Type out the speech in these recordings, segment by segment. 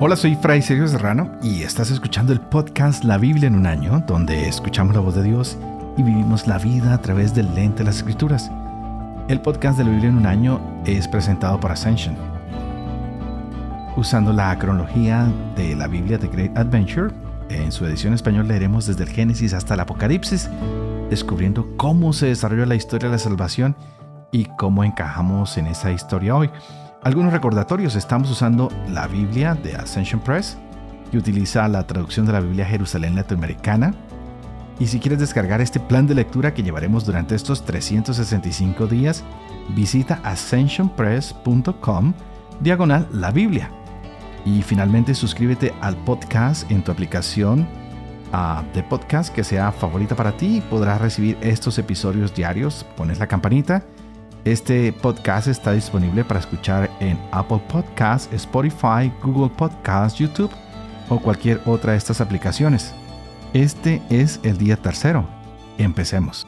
Hola, soy Fray Sergio Serrano y estás escuchando el podcast La Biblia en un año, donde escuchamos la voz de Dios y vivimos la vida a través del lente de las escrituras. El podcast de la Biblia en un año es presentado por Ascension. Usando la cronología de la Biblia de Great Adventure, en su edición español leeremos desde el Génesis hasta el Apocalipsis, descubriendo cómo se desarrolló la historia de la salvación y cómo encajamos en esa historia hoy. Algunos recordatorios, estamos usando la Biblia de Ascension Press, que utiliza la traducción de la Biblia Jerusalén Latinoamericana. Y si quieres descargar este plan de lectura que llevaremos durante estos 365 días, visita ascensionpress.com diagonal la Biblia. Y finalmente suscríbete al podcast en tu aplicación ah, de podcast que sea favorita para ti y podrás recibir estos episodios diarios. Pones la campanita este podcast está disponible para escuchar en Apple Podcasts, Spotify, Google Podcasts, YouTube o cualquier otra de estas aplicaciones. Este es el día tercero. Empecemos.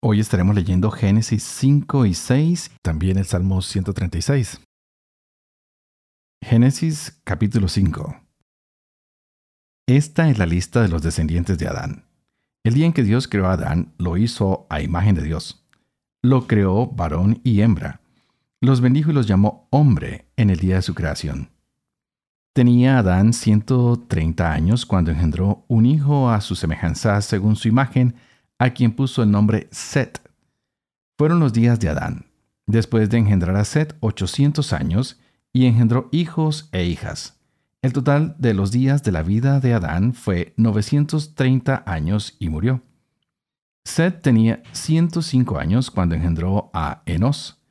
Hoy estaremos leyendo Génesis 5 y 6, también el Salmo 136. Génesis capítulo 5. Esta es la lista de los descendientes de Adán. El día en que Dios creó a Adán, lo hizo a imagen de Dios. Lo creó varón y hembra. Los bendijo y los llamó hombre en el día de su creación. Tenía Adán 130 años cuando engendró un hijo a su semejanza según su imagen, a quien puso el nombre Set. Fueron los días de Adán. Después de engendrar a Set 800 años, y engendró hijos e hijas. El total de los días de la vida de Adán fue 930 años y murió. Seth tenía 105 años cuando engendró a Enos.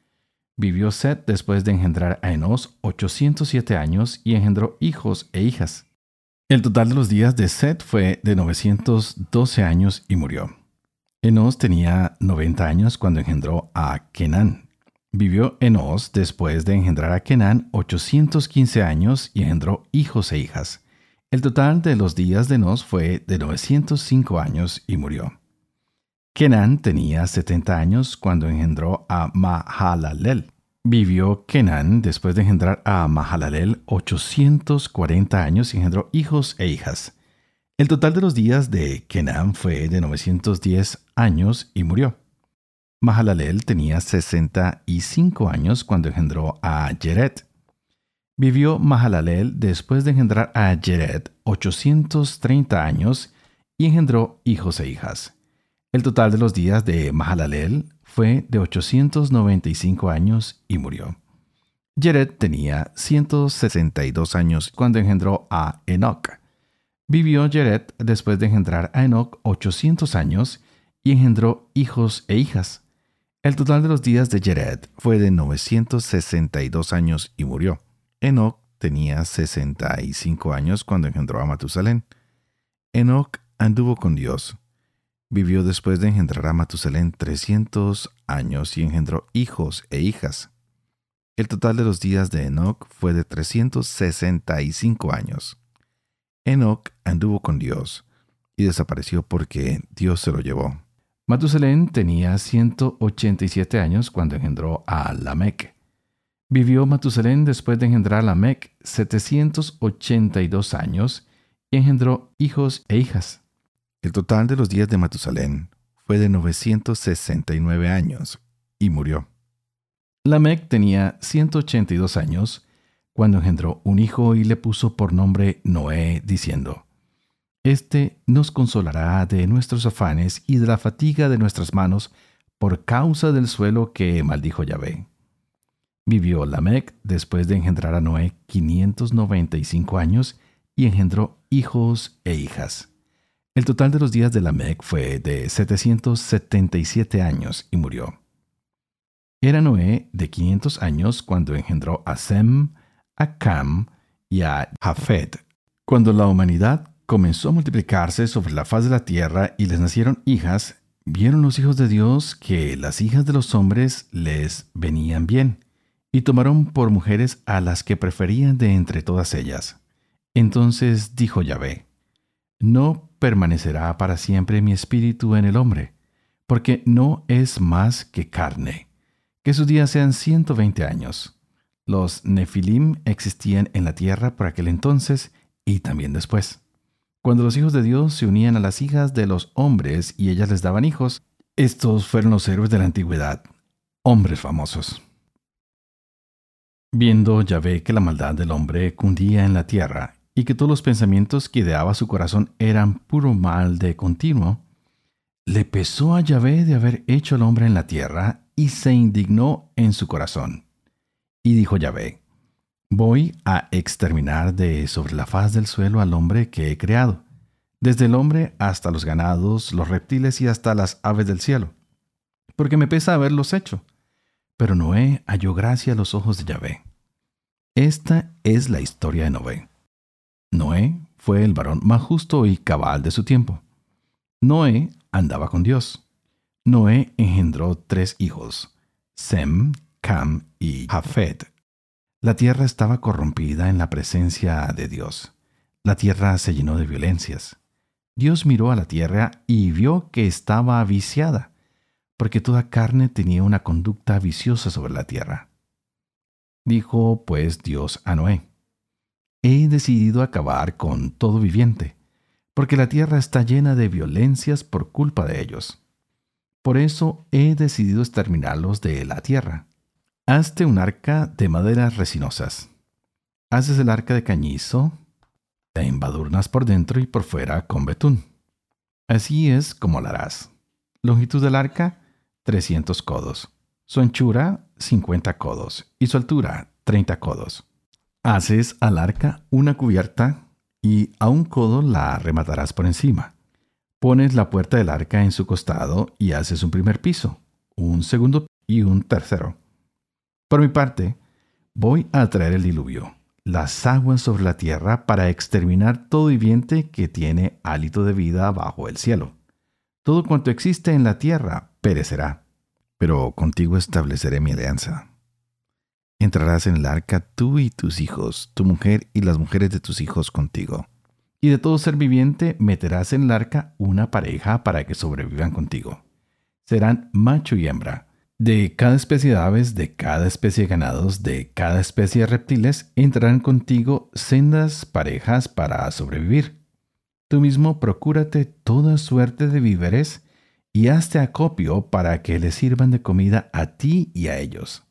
Vivió Seth después de engendrar a Enos 807 años y engendró hijos e hijas. El total de los días de Seth fue de 912 años y murió. Enos tenía 90 años cuando engendró a Kenan. Vivió Enos después de engendrar a Kenan 815 años y engendró hijos e hijas. El total de los días de Enos fue de 905 años y murió. Kenan tenía 70 años cuando engendró a Mahalalel. Vivió Kenan después de engendrar a Mahalalel 840 años y engendró hijos e hijas. El total de los días de Kenan fue de 910 años y murió. Mahalalel tenía 65 años cuando engendró a Jered. Vivió Mahalalel después de engendrar a Jered 830 años y engendró hijos e hijas. El total de los días de Mahalalel fue de 895 años y murió. Jered tenía 162 años cuando engendró a Enoch. Vivió Jered después de engendrar a Enoch 800 años y engendró hijos e hijas. El total de los días de Jered fue de 962 años y murió. Enoch tenía 65 años cuando engendró a Matusalén. Enoch anduvo con Dios. Vivió después de engendrar a Matusalén 300 años y engendró hijos e hijas. El total de los días de Enoch fue de 365 años. Enoch anduvo con Dios y desapareció porque Dios se lo llevó. Matusalén tenía 187 años cuando engendró a Lamec. Vivió Matusalén después de engendrar a Lamec 782 años y engendró hijos e hijas. El total de los días de Matusalén fue de 969 años y murió. Lamec tenía 182 años cuando engendró un hijo y le puso por nombre Noé, diciendo, este nos consolará de nuestros afanes y de la fatiga de nuestras manos por causa del suelo que maldijo Yahvé. Vivió Lamec después de engendrar a Noé 595 años y engendró hijos e hijas. El total de los días de Lamec fue de 777 años y murió. Era Noé de 500 años cuando engendró a Sem, a Cam y a Jafet. Cuando la humanidad comenzó a multiplicarse sobre la faz de la tierra y les nacieron hijas, vieron los hijos de Dios que las hijas de los hombres les venían bien, y tomaron por mujeres a las que preferían de entre todas ellas. Entonces dijo Yahvé, No permanecerá para siempre mi espíritu en el hombre, porque no es más que carne, que sus días sean ciento veinte años. Los Nefilim existían en la tierra por aquel entonces y también después. Cuando los hijos de Dios se unían a las hijas de los hombres y ellas les daban hijos, estos fueron los héroes de la antigüedad, hombres famosos. Viendo Yahvé que la maldad del hombre cundía en la tierra y que todos los pensamientos que ideaba su corazón eran puro mal de continuo, le pesó a Yahvé de haber hecho al hombre en la tierra y se indignó en su corazón. Y dijo Yahvé, voy a exterminar de sobre la faz del suelo al hombre que he creado, desde el hombre hasta los ganados, los reptiles y hasta las aves del cielo, porque me pesa haberlos hecho. Pero Noé halló gracia a los ojos de Yahvé. Esta es la historia de Noé. Noé fue el varón más justo y cabal de su tiempo. Noé andaba con Dios. Noé engendró tres hijos, Sem, Cam y Jafet. La tierra estaba corrompida en la presencia de Dios. La tierra se llenó de violencias. Dios miró a la tierra y vio que estaba viciada, porque toda carne tenía una conducta viciosa sobre la tierra. Dijo pues Dios a Noé, he decidido acabar con todo viviente, porque la tierra está llena de violencias por culpa de ellos. Por eso he decidido exterminarlos de la tierra. Hazte un arca de maderas resinosas. Haces el arca de cañizo, de embadurnas por dentro y por fuera con betún. Así es como la harás. Longitud del arca, 300 codos. Su anchura, 50 codos. Y su altura, 30 codos. Haces al arca una cubierta y a un codo la rematarás por encima. Pones la puerta del arca en su costado y haces un primer piso, un segundo y un tercero. Por mi parte, voy a traer el diluvio, las aguas sobre la tierra para exterminar todo viviente que tiene hálito de vida bajo el cielo. Todo cuanto existe en la tierra perecerá, pero contigo estableceré mi alianza entrarás en el arca tú y tus hijos, tu mujer y las mujeres de tus hijos contigo. Y de todo ser viviente meterás en el arca una pareja para que sobrevivan contigo. Serán macho y hembra. De cada especie de aves, de cada especie de ganados, de cada especie de reptiles, entrarán contigo sendas parejas para sobrevivir. Tú mismo procúrate toda suerte de víveres y hazte acopio para que les sirvan de comida a ti y a ellos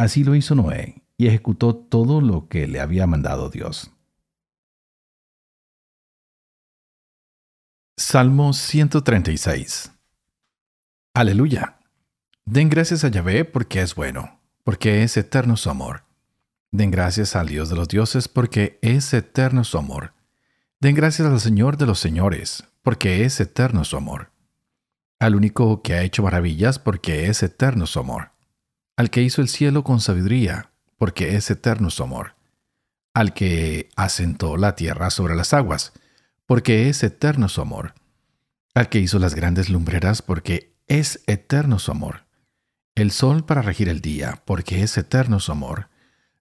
Así lo hizo Noé y ejecutó todo lo que le había mandado Dios. Salmo 136 Aleluya. Den gracias a Yahvé porque es bueno, porque es eterno su amor. Den gracias al Dios de los dioses porque es eterno su amor. Den gracias al Señor de los señores porque es eterno su amor. Al único que ha hecho maravillas porque es eterno su amor al que hizo el cielo con sabiduría, porque es eterno su amor, al que asentó la tierra sobre las aguas, porque es eterno su amor, al que hizo las grandes lumbreras, porque es eterno su amor, el sol para regir el día, porque es eterno su amor,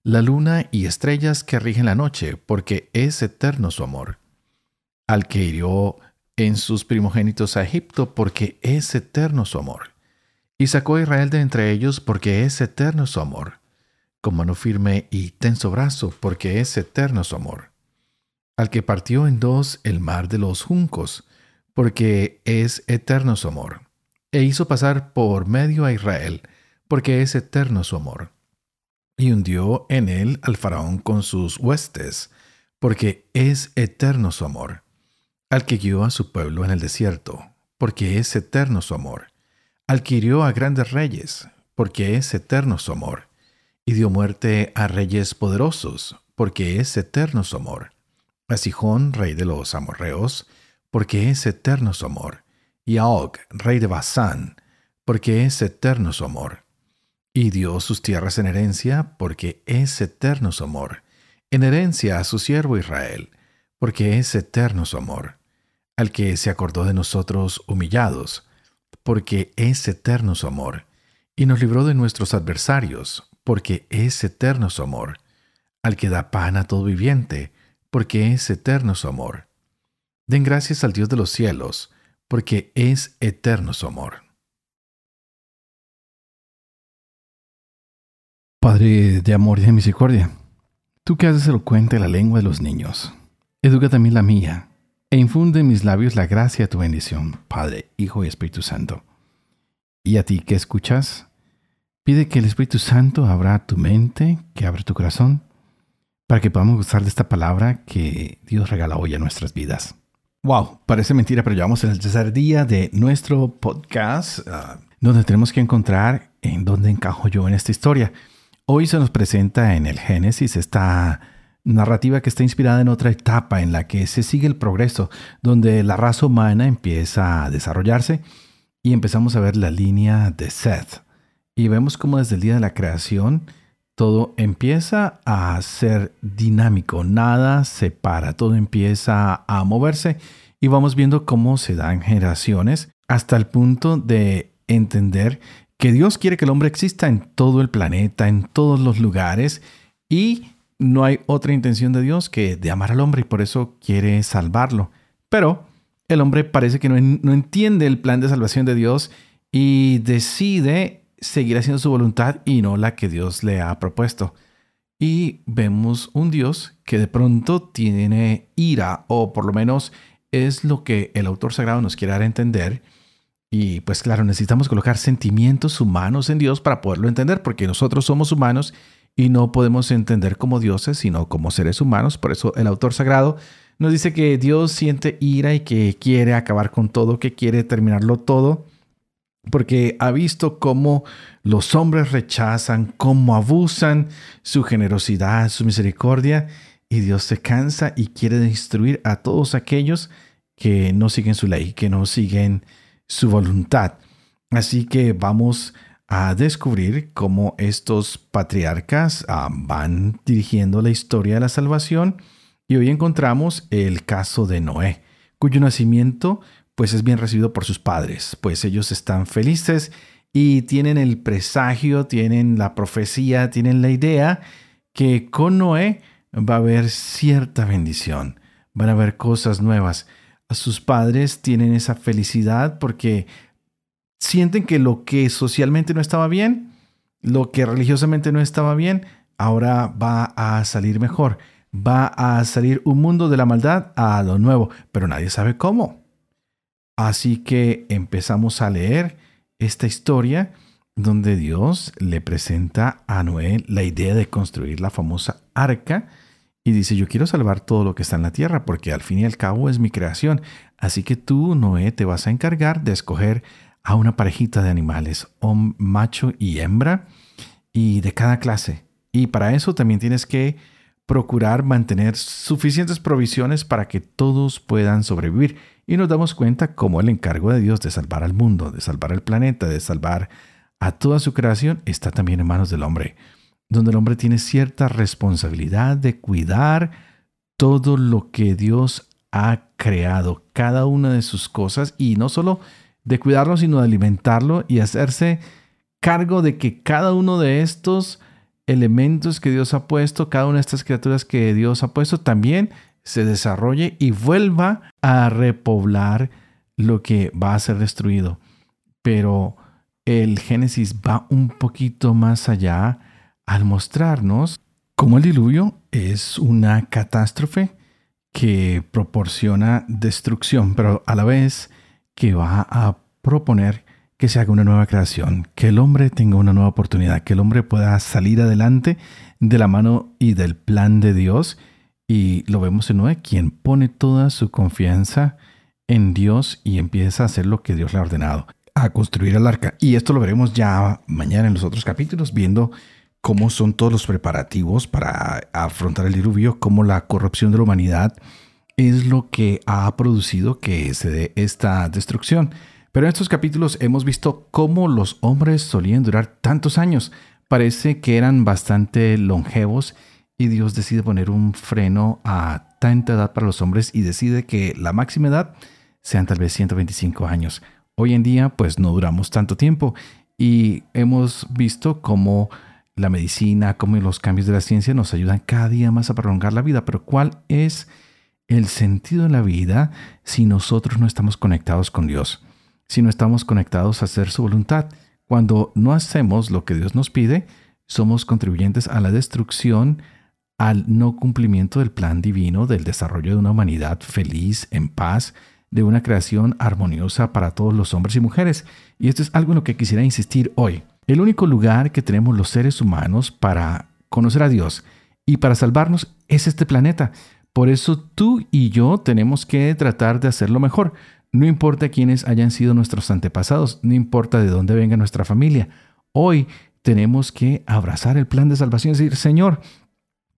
la luna y estrellas que rigen la noche, porque es eterno su amor, al que hirió en sus primogénitos a Egipto, porque es eterno su amor y sacó a Israel de entre ellos porque es eterno su amor, con mano firme y tenso brazo, porque es eterno su amor. Al que partió en dos el mar de los juncos, porque es eterno su amor. E hizo pasar por medio a Israel, porque es eterno su amor. Y hundió en él al faraón con sus huestes, porque es eterno su amor. Al que guió a su pueblo en el desierto, porque es eterno su amor Adquirió a grandes reyes, porque es eterno su amor, y dio muerte a reyes poderosos, porque es eterno su amor. A Sijón, rey de los amorreos, porque es eterno su amor, y a Og, rey de Basán, porque es eterno su amor. Y dio sus tierras en herencia, porque es eterno su amor, en herencia a su siervo Israel, porque es eterno su amor, al que se acordó de nosotros humillados, porque es eterno su amor, y nos libró de nuestros adversarios, porque es eterno su amor, al que da pan a todo viviente, porque es eterno su amor. Den gracias al Dios de los cielos, porque es eterno su amor. Padre de amor y de misericordia, tú que haces elocuente la lengua de los niños, educa también la mía, e infunde en mis labios la gracia de tu bendición, Padre, Hijo y Espíritu Santo. Y a ti que escuchas, pide que el Espíritu Santo abra tu mente, que abra tu corazón, para que podamos gustar de esta palabra que Dios regala hoy a nuestras vidas. Wow, parece mentira, pero llevamos en el tercer día de nuestro podcast, ah, donde tenemos que encontrar en dónde encajo yo en esta historia. Hoy se nos presenta en el Génesis esta narrativa que está inspirada en otra etapa en la que se sigue el progreso, donde la raza humana empieza a desarrollarse y empezamos a ver la línea de Seth. Y vemos cómo desde el día de la creación todo empieza a ser dinámico, nada se para, todo empieza a moverse y vamos viendo cómo se dan generaciones hasta el punto de entender que Dios quiere que el hombre exista en todo el planeta, en todos los lugares, y no hay otra intención de Dios que de amar al hombre y por eso quiere salvarlo. Pero el hombre parece que no, no entiende el plan de salvación de Dios y decide seguir haciendo su voluntad y no la que Dios le ha propuesto. Y vemos un Dios que de pronto tiene ira, o por lo menos es lo que el autor sagrado nos quiere dar a entender, y pues claro, necesitamos colocar sentimientos humanos en Dios para poderlo entender, porque nosotros somos humanos y no podemos entender como dioses, sino como seres humanos. Por eso el autor sagrado nos dice que Dios siente ira y que quiere acabar con todo, que quiere terminarlo todo, porque ha visto cómo los hombres rechazan, cómo abusan su generosidad, su misericordia, y Dios se cansa y quiere destruir a todos aquellos que no siguen su ley, que no siguen su voluntad. Así que vamos a descubrir cómo estos patriarcas ah, van dirigiendo la historia de la salvación. Y hoy encontramos el caso de Noé, cuyo nacimiento pues es bien recibido por sus padres, pues ellos están felices y tienen el presagio, tienen la profecía, tienen la idea que con Noé va a haber cierta bendición, van a haber cosas nuevas. Sus padres tienen esa felicidad porque sienten que lo que socialmente no estaba bien, lo que religiosamente no estaba bien, ahora va a salir mejor. Va a salir un mundo de la maldad a lo nuevo, pero nadie sabe cómo. Así que empezamos a leer esta historia donde Dios le presenta a Noé la idea de construir la famosa arca y dice, yo quiero salvar todo lo que está en la tierra, porque al fin y al cabo es mi creación. Así que tú, Noé, te vas a encargar de escoger a una parejita de animales, macho y hembra, y de cada clase. Y para eso también tienes que procurar mantener suficientes provisiones para que todos puedan sobrevivir. Y nos damos cuenta cómo el encargo de Dios de salvar al mundo, de salvar al planeta, de salvar a toda su creación, está también en manos del hombre donde el hombre tiene cierta responsabilidad de cuidar todo lo que Dios ha creado, cada una de sus cosas, y no solo de cuidarlo, sino de alimentarlo y hacerse cargo de que cada uno de estos elementos que Dios ha puesto, cada una de estas criaturas que Dios ha puesto, también se desarrolle y vuelva a repoblar lo que va a ser destruido. Pero el Génesis va un poquito más allá al mostrarnos cómo el diluvio es una catástrofe que proporciona destrucción, pero a la vez que va a proponer que se haga una nueva creación, que el hombre tenga una nueva oportunidad, que el hombre pueda salir adelante de la mano y del plan de Dios. Y lo vemos en Noé, quien pone toda su confianza en Dios y empieza a hacer lo que Dios le ha ordenado, a construir el arca. Y esto lo veremos ya mañana en los otros capítulos, viendo cómo son todos los preparativos para afrontar el diluvio, cómo la corrupción de la humanidad es lo que ha producido que se dé esta destrucción. Pero en estos capítulos hemos visto cómo los hombres solían durar tantos años. Parece que eran bastante longevos y Dios decide poner un freno a tanta edad para los hombres y decide que la máxima edad sean tal vez 125 años. Hoy en día pues no duramos tanto tiempo y hemos visto cómo la medicina, como los cambios de la ciencia nos ayudan cada día más a prolongar la vida, pero ¿cuál es el sentido de la vida si nosotros no estamos conectados con Dios? Si no estamos conectados a hacer su voluntad. Cuando no hacemos lo que Dios nos pide, somos contribuyentes a la destrucción, al no cumplimiento del plan divino del desarrollo de una humanidad feliz, en paz, de una creación armoniosa para todos los hombres y mujeres. Y esto es algo en lo que quisiera insistir hoy. El único lugar que tenemos los seres humanos para conocer a Dios y para salvarnos es este planeta. Por eso tú y yo tenemos que tratar de hacerlo mejor. No importa quiénes hayan sido nuestros antepasados, no importa de dónde venga nuestra familia. Hoy tenemos que abrazar el plan de salvación y decir, Señor,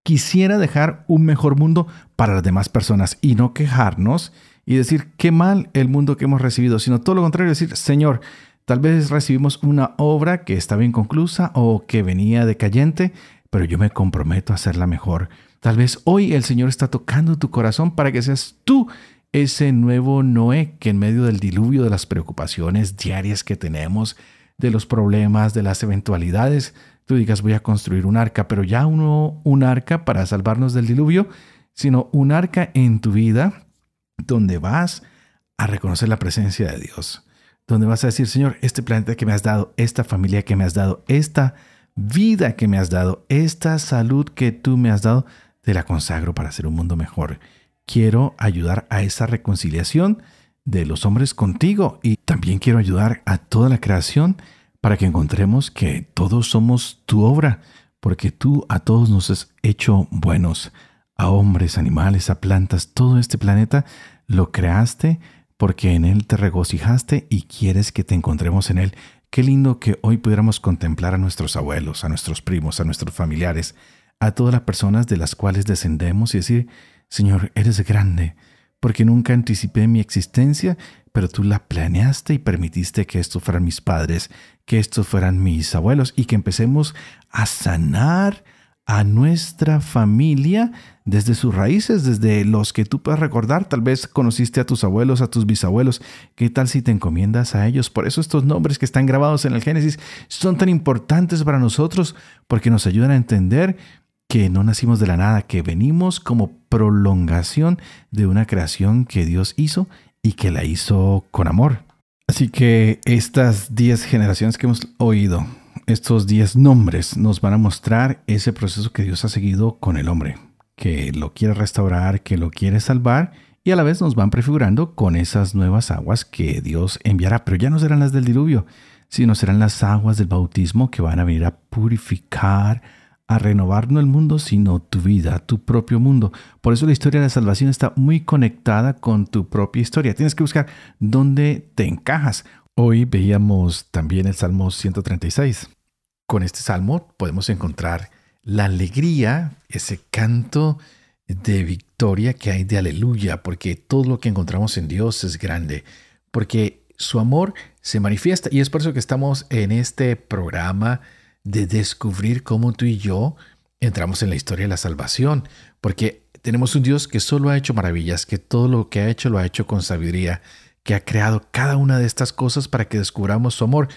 quisiera dejar un mejor mundo para las demás personas y no quejarnos y decir qué mal el mundo que hemos recibido, sino todo lo contrario, decir, Señor, tal vez recibimos una obra que estaba inconclusa o que venía decayente, pero yo me comprometo a hacerla mejor. Tal vez hoy el Señor está tocando tu corazón para que seas tú ese nuevo Noé que en medio del diluvio de las preocupaciones diarias que tenemos, de los problemas, de las eventualidades, tú digas voy a construir un arca, pero ya no un arca para salvarnos del diluvio, sino un arca en tu vida donde vas a reconocer la presencia de Dios, donde vas a decir, Señor, este planeta que me has dado, esta familia que me has dado, esta vida que me has dado, esta salud que tú me has dado, te la consagro para hacer un mundo mejor. Quiero ayudar a esa reconciliación de los hombres contigo y también quiero ayudar a toda la creación para que encontremos que todos somos tu obra, porque tú a todos nos has hecho buenos, a hombres, animales, a plantas, todo este planeta lo creaste porque en él te regocijaste y quieres que te encontremos en él. Qué lindo que hoy pudiéramos contemplar a nuestros abuelos, a nuestros primos, a nuestros familiares, a todas las personas de las cuales descendemos y decir, Señor, eres grande, porque nunca anticipé mi existencia, pero tú la planeaste y permitiste que estos fueran mis padres, que estos fueran mis abuelos y que empecemos a sanar a nuestra familia desde sus raíces, desde los que tú puedas recordar. Tal vez conociste a tus abuelos, a tus bisabuelos. ¿Qué tal si te encomiendas a ellos? Por eso estos nombres que están grabados en el Génesis son tan importantes para nosotros, porque nos ayudan a entender que no nacimos de la nada, que venimos como prolongación de una creación que Dios hizo y que la hizo con amor. Así que estas 10 generaciones que hemos oído, estos 10 nombres nos van a mostrar ese proceso que Dios ha seguido con el hombre, que lo quiere restaurar, que lo quiere salvar y a la vez nos van prefigurando con esas nuevas aguas que Dios enviará, pero ya no serán las del diluvio, sino serán las aguas del bautismo que van a venir a purificar, a renovar no el mundo, sino tu vida, tu propio mundo. Por eso la historia de la salvación está muy conectada con tu propia historia. Tienes que buscar dónde te encajas. Hoy veíamos también el Salmo 136. Con este salmo podemos encontrar la alegría, ese canto de victoria que hay de aleluya, porque todo lo que encontramos en Dios es grande, porque su amor se manifiesta y es por eso que estamos en este programa de descubrir cómo tú y yo entramos en la historia de la salvación, porque tenemos un Dios que solo ha hecho maravillas, que todo lo que ha hecho lo ha hecho con sabiduría, que ha creado cada una de estas cosas para que descubramos su amor.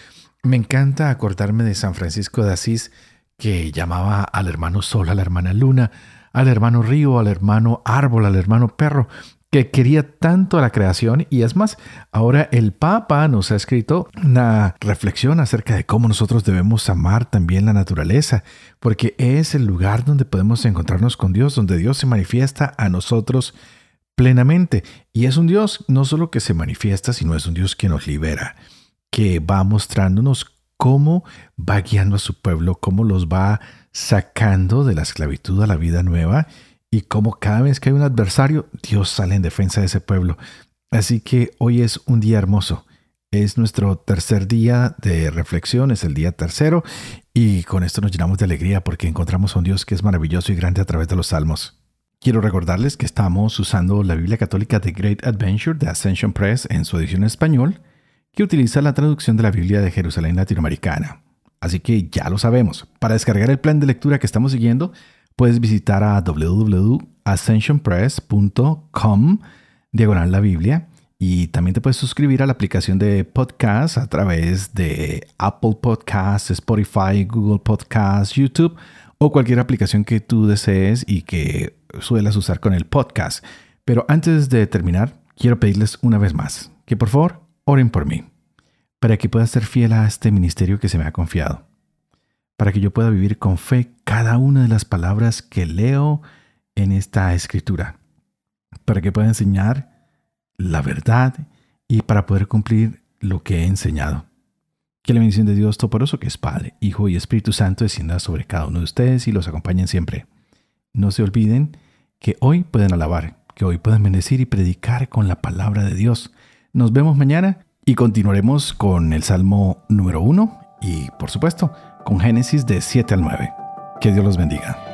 Me encanta acordarme de San Francisco de Asís, que llamaba al hermano Sol, a la hermana Luna, al hermano Río, al hermano Árbol, al hermano Perro, que quería tanto a la creación y es más, ahora el Papa nos ha escrito una reflexión acerca de cómo nosotros debemos amar también la naturaleza, porque es el lugar donde podemos encontrarnos con Dios, donde Dios se manifiesta a nosotros plenamente. Y es un Dios no solo que se manifiesta, sino es un Dios que nos libera que va mostrándonos cómo va guiando a su pueblo, cómo los va sacando de la esclavitud a la vida nueva y cómo cada vez que hay un adversario, Dios sale en defensa de ese pueblo. Así que hoy es un día hermoso. Es nuestro tercer día de reflexión, es el día tercero y con esto nos llenamos de alegría porque encontramos a un Dios que es maravilloso y grande a través de los salmos. Quiero recordarles que estamos usando la Biblia Católica The Great Adventure de Ascension Press en su edición en español que utiliza la traducción de la Biblia de Jerusalén Latinoamericana. Así que ya lo sabemos. Para descargar el plan de lectura que estamos siguiendo, puedes visitar a www.ascensionpress.com diagonal la Biblia y también te puedes suscribir a la aplicación de podcast a través de Apple Podcasts, Spotify, Google Podcasts, YouTube o cualquier aplicación que tú desees y que suelas usar con el podcast. Pero antes de terminar, quiero pedirles una vez más que por favor Oren por mí, para que pueda ser fiel a este ministerio que se me ha confiado. para que yo pueda vivir con fe cada una de las palabras que leo en esta escritura, para que pueda enseñar la verdad y para poder cumplir lo que he enseñado. Que la bendición de Dios Toporoso, que es Padre, Hijo y Espíritu Santo, descienda sobre cada uno de ustedes y los acompañen siempre. No se olviden que hoy pueden alabar, que hoy pueden bendecir y predicar con la palabra de Dios. Nos vemos mañana y continuaremos con el Salmo número 1 y, por supuesto, con Génesis de 7 al 9. Que Dios los bendiga.